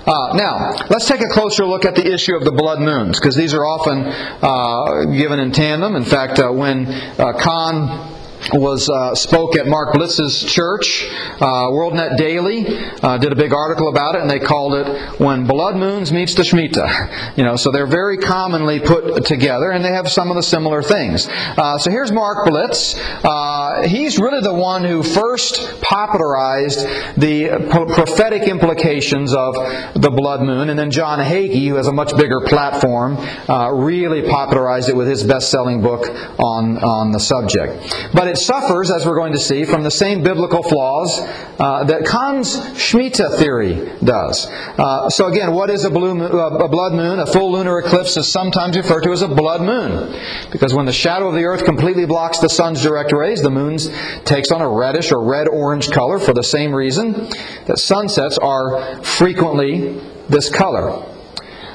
Uh, now, let's take a closer look at the issue of the blood moons, because these are often uh, given in tandem. In fact, uh, when uh, Cahn was uh, spoke at Mark Blitz's church, uh, WorldNet Daily, uh, did a big article about it, and they called it "When Blood Moons Meets the Shemitah." You know, so they're very commonly put together, and they have some of the similar things. Uh, so here's Mark Blitz. Uh, he's really the one who first popularized the prophetic implications of the blood moon, and then John Hagee, who has a much bigger platform, uh, really popularized it with his best-selling book on on the subject. But it suffers, as we're going to see, from the same biblical flaws uh, that Cahn's Shemitah theory does. Uh, so again, what is a, blue, uh, a blood moon? A full lunar eclipse is sometimes referred to as a blood moon, because when the shadow of the earth completely blocks the sun's direct rays, the moon takes on a reddish or red-orange color for the same reason that sunsets are frequently this color.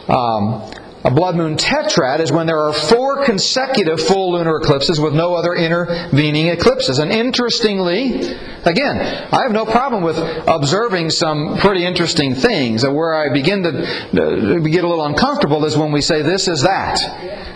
Um, a blood moon tetrad is when there are four consecutive full lunar eclipses with no other intervening eclipses. And interestingly, again, I have no problem with observing some pretty interesting things. Where I begin to uh, get a little uncomfortable is when we say this is that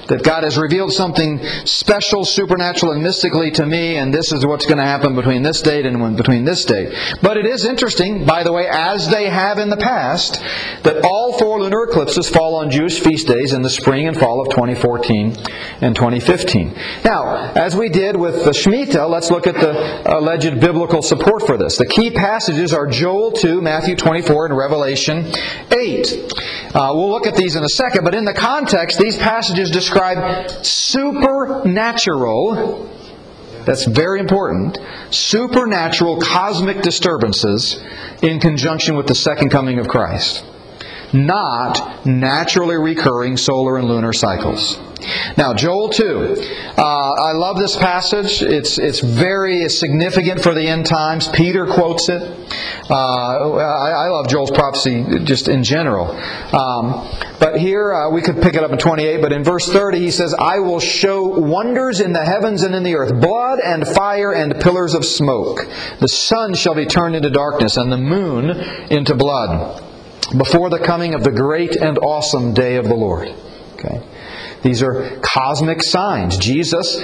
that God has revealed something special, supernatural, and mystically to me, and this is what's going to happen between this date and between this date. But it is interesting, by the way, as they have in the past, that all four lunar eclipses fall on Jewish feast days in the spring and fall of 2014 and 2015. Now, as we did with the Shemitah, let's look at the alleged biblical support for this. The key passages are Joel 2, Matthew 24, and Revelation 8. Uh, we'll look at these in a second, but in the context, these passages describe supernatural, that's very important, supernatural cosmic disturbances in conjunction with the second coming of Christ, not naturally recurring solar and lunar cycles. Now, Joel 2. Uh, I love this passage. It's, it's very significant for the end times. Peter quotes it. Uh, I, I, love Joel's prophecy just in general. Um, but here uh, we could pick it up in 28, but in verse 30 he says, I will show wonders in the heavens and in the earth, blood and fire and pillars of smoke. The sun shall be turned into darkness and the moon into blood before the coming of the great and awesome day of the Lord. Okay. These are cosmic signs. Jesus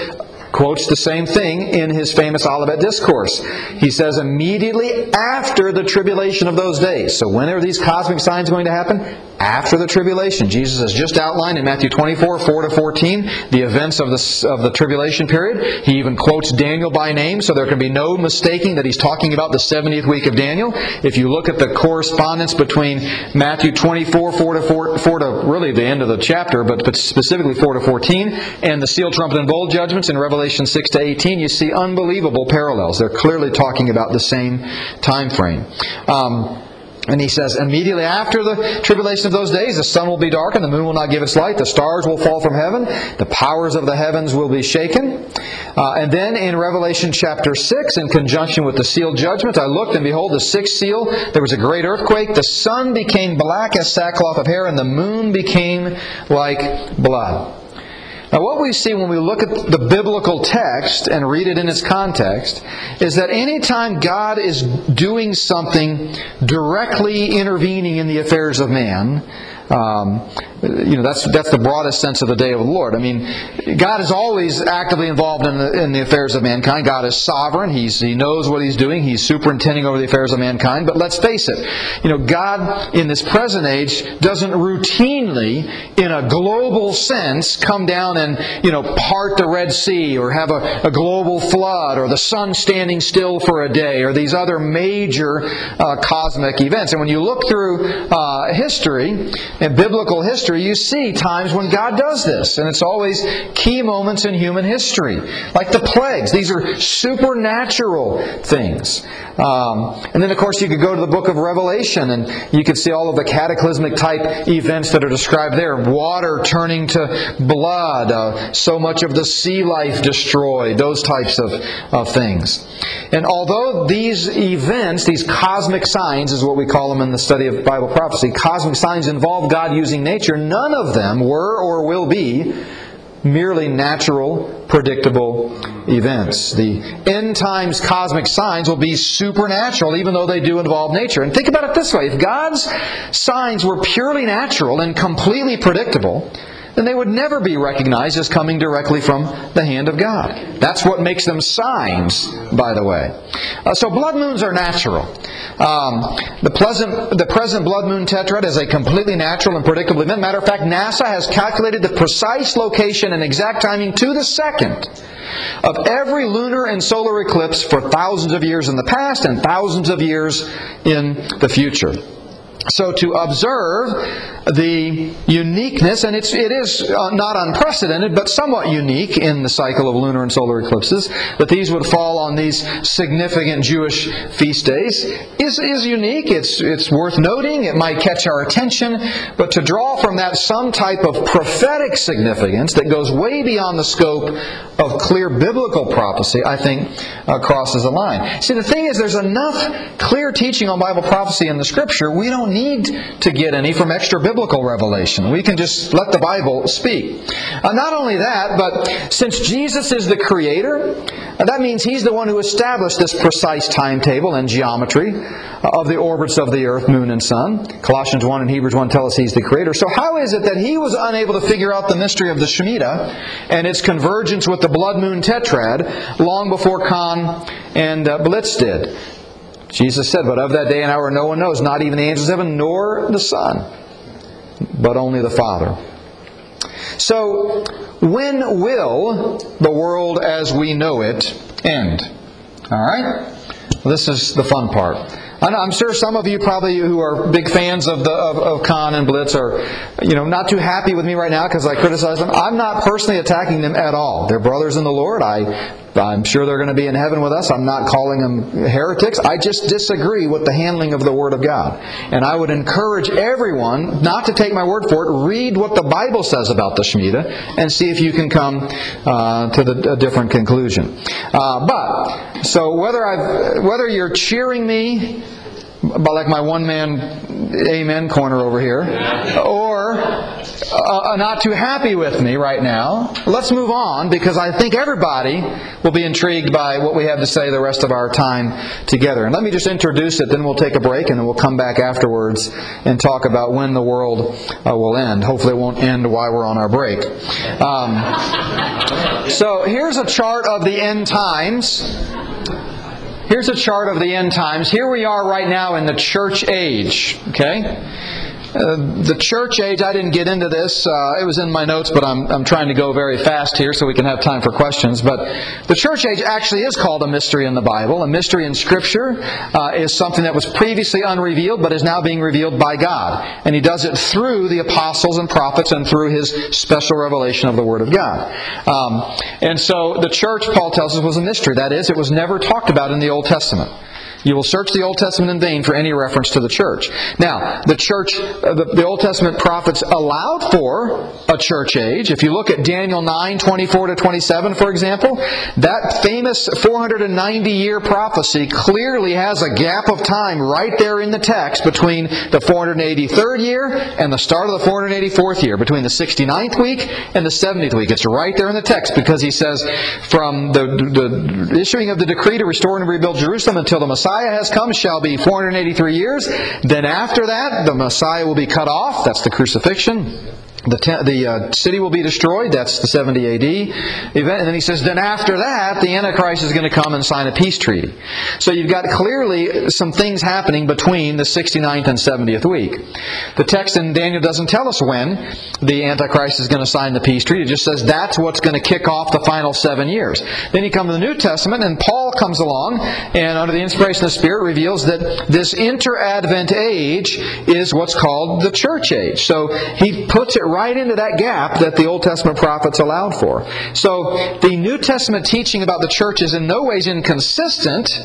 quotes the same thing in his famous Olivet Discourse. He says, immediately after the tribulation of those days. So when are these cosmic signs going to happen? after the tribulation. Jesus has just outlined in Matthew 24, 4 to 14, the events of the, of the tribulation period. He even quotes Daniel by name, so there can be no mistaking that he's talking about the 70th week of Daniel. If you look at the correspondence between Matthew 24, 4 to, 4, 4 to really the end of the chapter, but, but specifically 4 to 14, and the seal, trumpet, and bowl judgments in Revelation 6 to 18, you see unbelievable parallels. They're clearly talking about the same time frame. Um, and he says, immediately after the tribulation of those days, the sun will be darkened, the moon will not give its light, the stars will fall from heaven, the powers of the heavens will be shaken. Uh, and then in Revelation chapter 6, in conjunction with the sealed judgment, I looked, and behold, the sixth seal, there was a great earthquake. The sun became black as sackcloth of hair, and the moon became like blood. Now, what we see when we look at the biblical text and read it in its context is that anytime God is doing something directly intervening in the affairs of man, um, you know, that's, that's the broadest sense of the day of the Lord. I mean, God is always actively involved in the, in the affairs of mankind. God is sovereign. He's, he knows what He's doing. He's superintending over the affairs of mankind. But let's face it, you know, God in this present age doesn't routinely, in a global sense, come down and, you know, part the Red Sea or have a, a global flood or the sun standing still for a day or these other major uh, cosmic events. And when you look through uh, history and biblical history, you see times when God does this, and it's always key moments in human history, like the plagues. These are supernatural things. Um, and then, of course, you could go to the book of Revelation, and you could see all of the cataclysmic type events that are described there water turning to blood, uh, so much of the sea life destroyed, those types of, of things. And although these events, these cosmic signs, is what we call them in the study of Bible prophecy, cosmic signs involve God using nature, none of them were or will be merely natural, predictable events. The end times cosmic signs will be supernatural, even though they do involve nature. And think about it this way if God's signs were purely natural and completely predictable, then they would never be recognized as coming directly from the hand of God. That's what makes them signs, by the way. Uh, so blood moons are natural. Um, the, pleasant, the present blood moon tetrad is a completely natural and predictable event. Matter of fact, NASA has calculated the precise location and exact timing to the second of every lunar and solar eclipse for thousands of years in the past and thousands of years in the future. So to observe the uniqueness, and it's, it is uh, not unprecedented, but somewhat unique in the cycle of lunar and solar eclipses, that these would fall on these significant Jewish feast days, is, is unique. It's, it's worth noting. It might catch our attention, but to draw from that some type of prophetic significance that goes way beyond the scope of clear biblical prophecy, I think uh, crosses a line. See, the thing is, there's enough clear teaching on Bible prophecy in the Scripture. We don't need to get any from extra biblical revelation. We can just let the Bible speak. Uh, not only that, but since Jesus is the Creator, uh, that means He's the one who established this precise timetable and geometry uh, of the orbits of the earth, moon, and sun. Colossians 1 and Hebrews 1 tell us He's the Creator. So, how is it that He was unable to figure out the mystery of the Shemitah and its convergence with the blood moon tetrad long before Cahn and uh, Blitz did? Jesus said, But of that day and hour no one knows, not even the angels of heaven, nor the Son, but only the Father. So, when will the world as we know it end? All right? This is the fun part. I'm sure some of you probably who are big fans of the of, of Cahn and Blitz are, you know, not too happy with me right now because I criticize them. I'm not personally attacking them at all. They're brothers in the Lord. I I'm sure they're going to be in heaven with us. I'm not calling them heretics. I just disagree with the handling of the Word of God. And I would encourage everyone not to take my word for it. Read what the Bible says about the Shemitah and see if you can come uh, to the, a different conclusion. Uh, but, so whether, I've, whether you're cheering me, by like my one man amen corner over here, or uh, not too happy with me right now, let's move on because I think everybody will be intrigued by what we have to say the rest of our time together. And let me just introduce it, then we'll take a break, and then we'll come back afterwards and talk about when the world uh, will end. Hopefully, it won't end while we're on our break. Um, so, here's a chart of the end times. Here's a chart of the end times. Here we are right now in the church age. Okay? Uh, the church age, I didn't get into this. Uh, it was in my notes, but I'm, I'm trying to go very fast here so we can have time for questions. But the church age actually is called a mystery in the Bible. A mystery in Scripture uh, is something that was previously unrevealed but is now being revealed by God. And He does it through the apostles and prophets and through His special revelation of the Word of God. Um, and so the church, Paul tells us, was a mystery. That is, it was never talked about in the Old Testament. You will search the Old Testament in vain for any reference to the church. Now, the church, uh, the, the, Old Testament prophets allowed for a church age. If you look at Daniel 9, 24 to 27, for example, that famous 490 year prophecy clearly has a gap of time right there in the text between the 483rd year and the start of the 484th year, between the 69th week and the 70th week. It's right there in the text because he says, from the, the issuing of the decree to restore and rebuild Jerusalem until the Messiah Messiah has come shall be 483 years. Then after that, the Messiah will be cut off. That's the crucifixion. The, the uh, city will be destroyed. That's the 70 AD event. And then he says, then after that, the Antichrist is going to come and sign a peace treaty. So you've got clearly some things happening between the 69th and 70th week. The text in Daniel doesn't tell us when the Antichrist is going to sign the peace treaty. It just says that's what's going to kick off the final seven years. Then you come to the New Testament, and Paul comes along, and under the inspiration of the Spirit, reveals that this inter-advent age is what's called the church age. So he puts it right into that gap that the Old Testament prophets allowed for. So the New Testament teaching about the church is in no ways inconsistent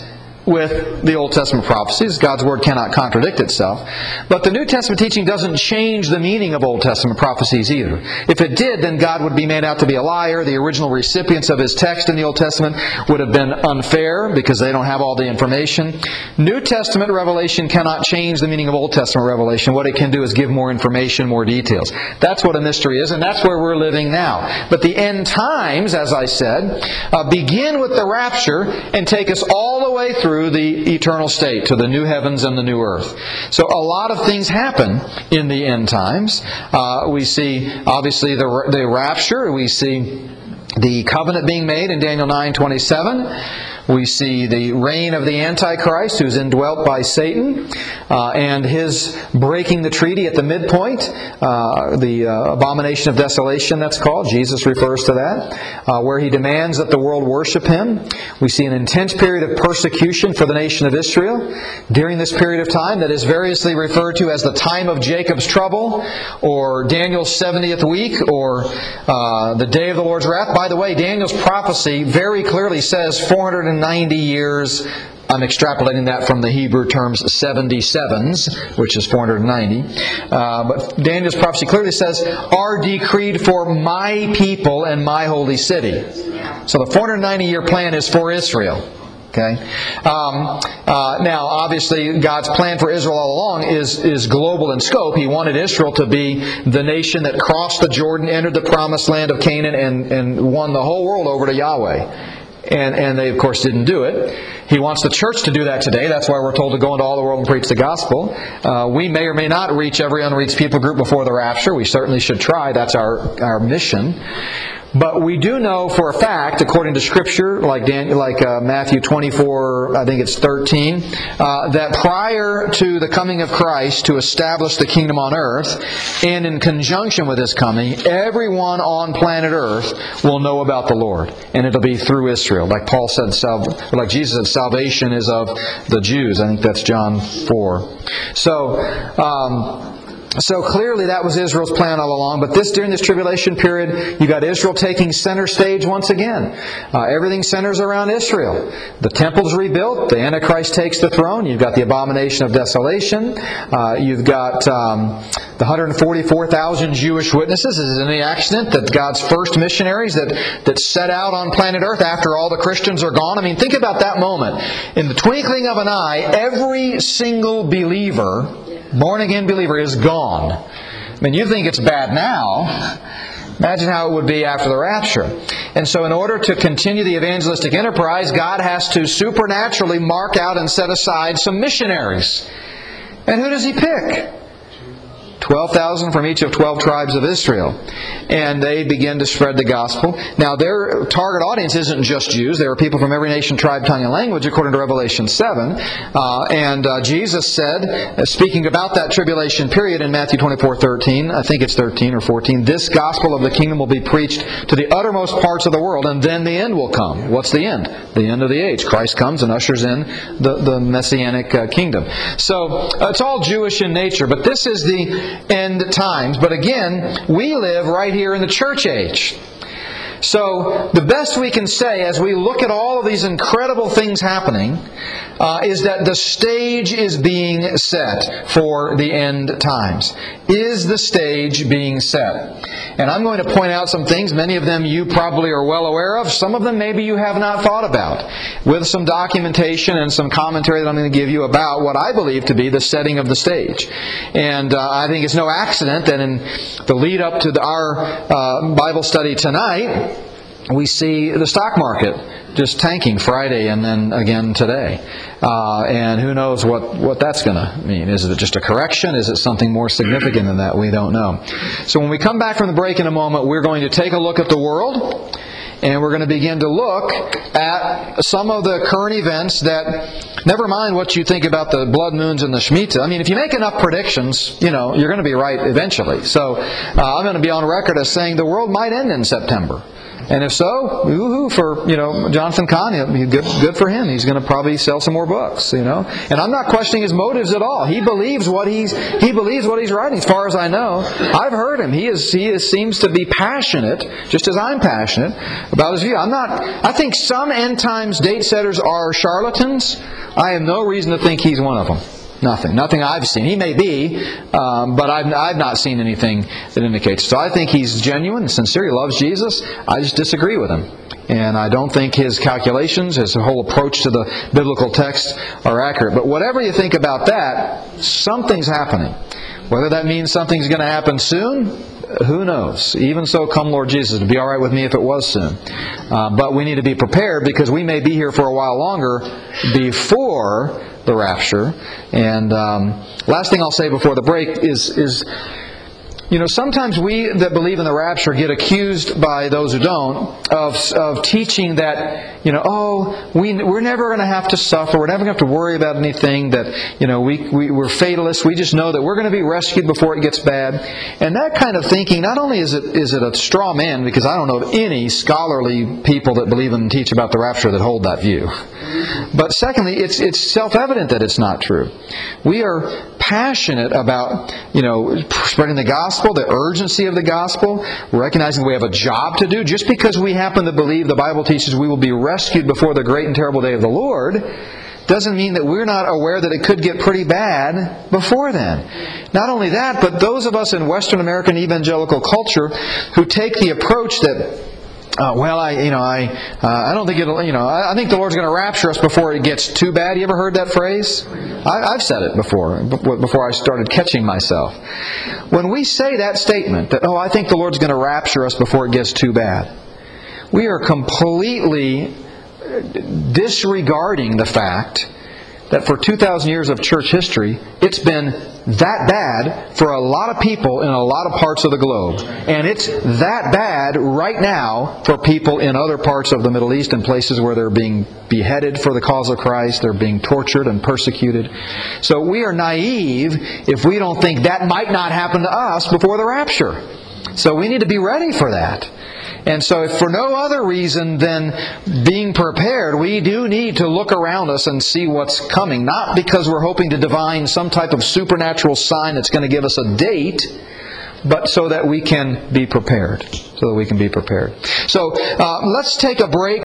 with the Old Testament prophecies. God's Word cannot contradict itself. But the New Testament teaching doesn't change the meaning of Old Testament prophecies either. If it did, then God would be made out to be a liar. The original recipients of His text in the Old Testament would have been unfair because they don't have all the information. New Testament revelation cannot change the meaning of Old Testament revelation. What it can do is give more information, more details. That's what a mystery is, and that's where we're living now. But the end times, as I said, uh, begin with the rapture and take us all the way through through the eternal state to the new heavens and the new earth. So a lot of things happen in the end times. Uh, we see obviously the, the rapture. We see the covenant being made in Daniel 9:27. We see the reign of the Antichrist, who's indwelt by Satan, uh, and his breaking the treaty at the midpoint, uh, the uh, abomination of desolation, that's called. Jesus refers to that, uh, where he demands that the world worship him. We see an intense period of persecution for the nation of Israel during this period of time that is variously referred to as the time of Jacob's trouble, or Daniel's 70th week, or uh, the day of the Lord's wrath. By the way, Daniel's prophecy very clearly says 400 190 years. I'm extrapolating that from the Hebrew terms 77s, which is 490. Uh, but Daniel's prophecy clearly says, are decreed for my people and my holy city. So the 490 year plan is for Israel. Okay. Um, uh, now, obviously, God's plan for Israel all along is is global in scope. He wanted Israel to be the nation that crossed the Jordan, entered the promised land of Canaan, and and won the whole world over to Yahweh. And, and they, of course, didn't do it. He wants the church to do that today. That's why we're told to go into all the world and preach the gospel. Uh, we may or may not reach every unreached people group before the rapture. We certainly should try. That's our, our mission. But we do know for a fact, according to Scripture, like Daniel, like uh, Matthew 24, I think it's 13, uh, that prior to the coming of Christ to establish the kingdom on earth, and in conjunction with His coming, everyone on planet Earth will know about the Lord, and it'll be through Israel. Like Paul said, like Jesus said, salvation is of the Jews. I think that's John 4. So. Um, so clearly that was Israel's plan all along. But this during this tribulation period, you got Israel taking center stage once again. Uh, everything centers around Israel. The temple's rebuilt. The Antichrist takes the throne. You've got the abomination of desolation. Uh, you've got um, the 144,000 Jewish witnesses. Is it any accident that God's first missionaries that, that set out on planet Earth after all the Christians are gone? I mean, think about that moment. In the twinkling of an eye, every single believer born again believer is gone. I mean, you think it's bad now. Imagine how it would be after the rapture. And so, in order to continue the evangelistic enterprise, God has to supernaturally mark out and set aside some missionaries. And who does He pick? 12,000 from each of 12 tribes of Israel. And they begin to spread the gospel. Now, their target audience isn't just Jews. There are people from every nation, tribe, tongue, and language, according to Revelation 7. Uh, and uh, Jesus said, uh, speaking about that tribulation period in Matthew 24 13, I think it's 13 or 14, this gospel of the kingdom will be preached to the uttermost parts of the world, and then the end will come. What's the end? The end of the age. Christ comes and ushers in the, the messianic uh, kingdom. So uh, it's all Jewish in nature, but this is the end times. But again, we live right here in the church age. So, the best we can say as we look at all of these incredible things happening uh, is that the stage is being set for the end times. Is the stage being set? And I'm going to point out some things, many of them you probably are well aware of, some of them maybe you have not thought about, with some documentation and some commentary that I'm going to give you about what I believe to be the setting of the stage. And uh, I think it's no accident that in the lead up to the, our uh, Bible study tonight, we see the stock market just tanking Friday and then again today. Uh, and who knows what, what that's going to mean. Is it just a correction? Is it something more significant than that? We don't know. So when we come back from the break in a moment, we're going to take a look at the world. And we're going to begin to look at some of the current events that, never mind what you think about the blood moons and the Shemitah. I mean, if you make enough predictions, you know, you're going to be right eventually. So uh, I'm going to be on record as saying the world might end in September. And if so, woohoo for you know Jonathan Cahn. Good, good for him. He's going to probably sell some more books. You know, and I'm not questioning his motives at all. He believes what he's he believes what he's writing. As far as I know, I've heard him. He is he is, seems to be passionate, just as I'm passionate about his view. I'm not. I think some end times date setters are charlatans. I have no reason to think he's one of them. Nothing. Nothing I've seen. He may be, um, but I've, I've not seen anything that indicates. So I think he's genuine, sincere. He loves Jesus. I just disagree with him. And I don't think his calculations, his whole approach to the biblical text are accurate. But whatever you think about that, something's happening. Whether that means something's going to happen soon, who knows? Even so, come Lord Jesus. It'd be all right with me if it was soon. Uh, but we need to be prepared because we may be here for a while longer before the rapture. And um, last thing I'll say before the break is is you know, sometimes we that believe in the rapture get accused by those who don't of, of teaching that, you know, oh, we, we're never going to have to suffer. We're never going to have to worry about anything that, you know, we, we, we're fatalists. We just know that we're going to be rescued before it gets bad. And that kind of thinking, not only is it, is it a straw man, because I don't know of any scholarly people that believe and teach about the rapture that hold that view. But secondly, it's, it's self evident that it's not true. We are passionate about, you know, spreading the gospel, the urgency of the gospel, recognizing we have a job to do. Just because we happen to believe the Bible teaches we will be rescued before the great and terrible day of the Lord, doesn't mean that we're not aware that it could get pretty bad before then. Not only that, but those of us in Western American evangelical culture who take the approach that uh, well, I, you know, I, uh, I don't think it'll, you know, I, I think the Lord's going to rapture us before it gets too bad. You ever heard that phrase? I, have said it before, before I started catching myself. When we say that statement, that, oh, I think the Lord's going to rapture us before it gets too bad, we are completely disregarding the fact that for 2,000 years of church history, it's been that bad for a lot of people in a lot of parts of the globe. And it's that bad right now for people in other parts of the Middle East and places where they're being beheaded for the cause of Christ, they're being tortured and persecuted. So we are naive if we don't think that might not happen to us before the rapture. So we need to be ready for that. And so, if for no other reason than being prepared, we do need to look around us and see what's coming. Not because we're hoping to divine some type of supernatural sign that's going to give us a date, but so that we can be prepared. So that we can be prepared. So, uh, let's take a break.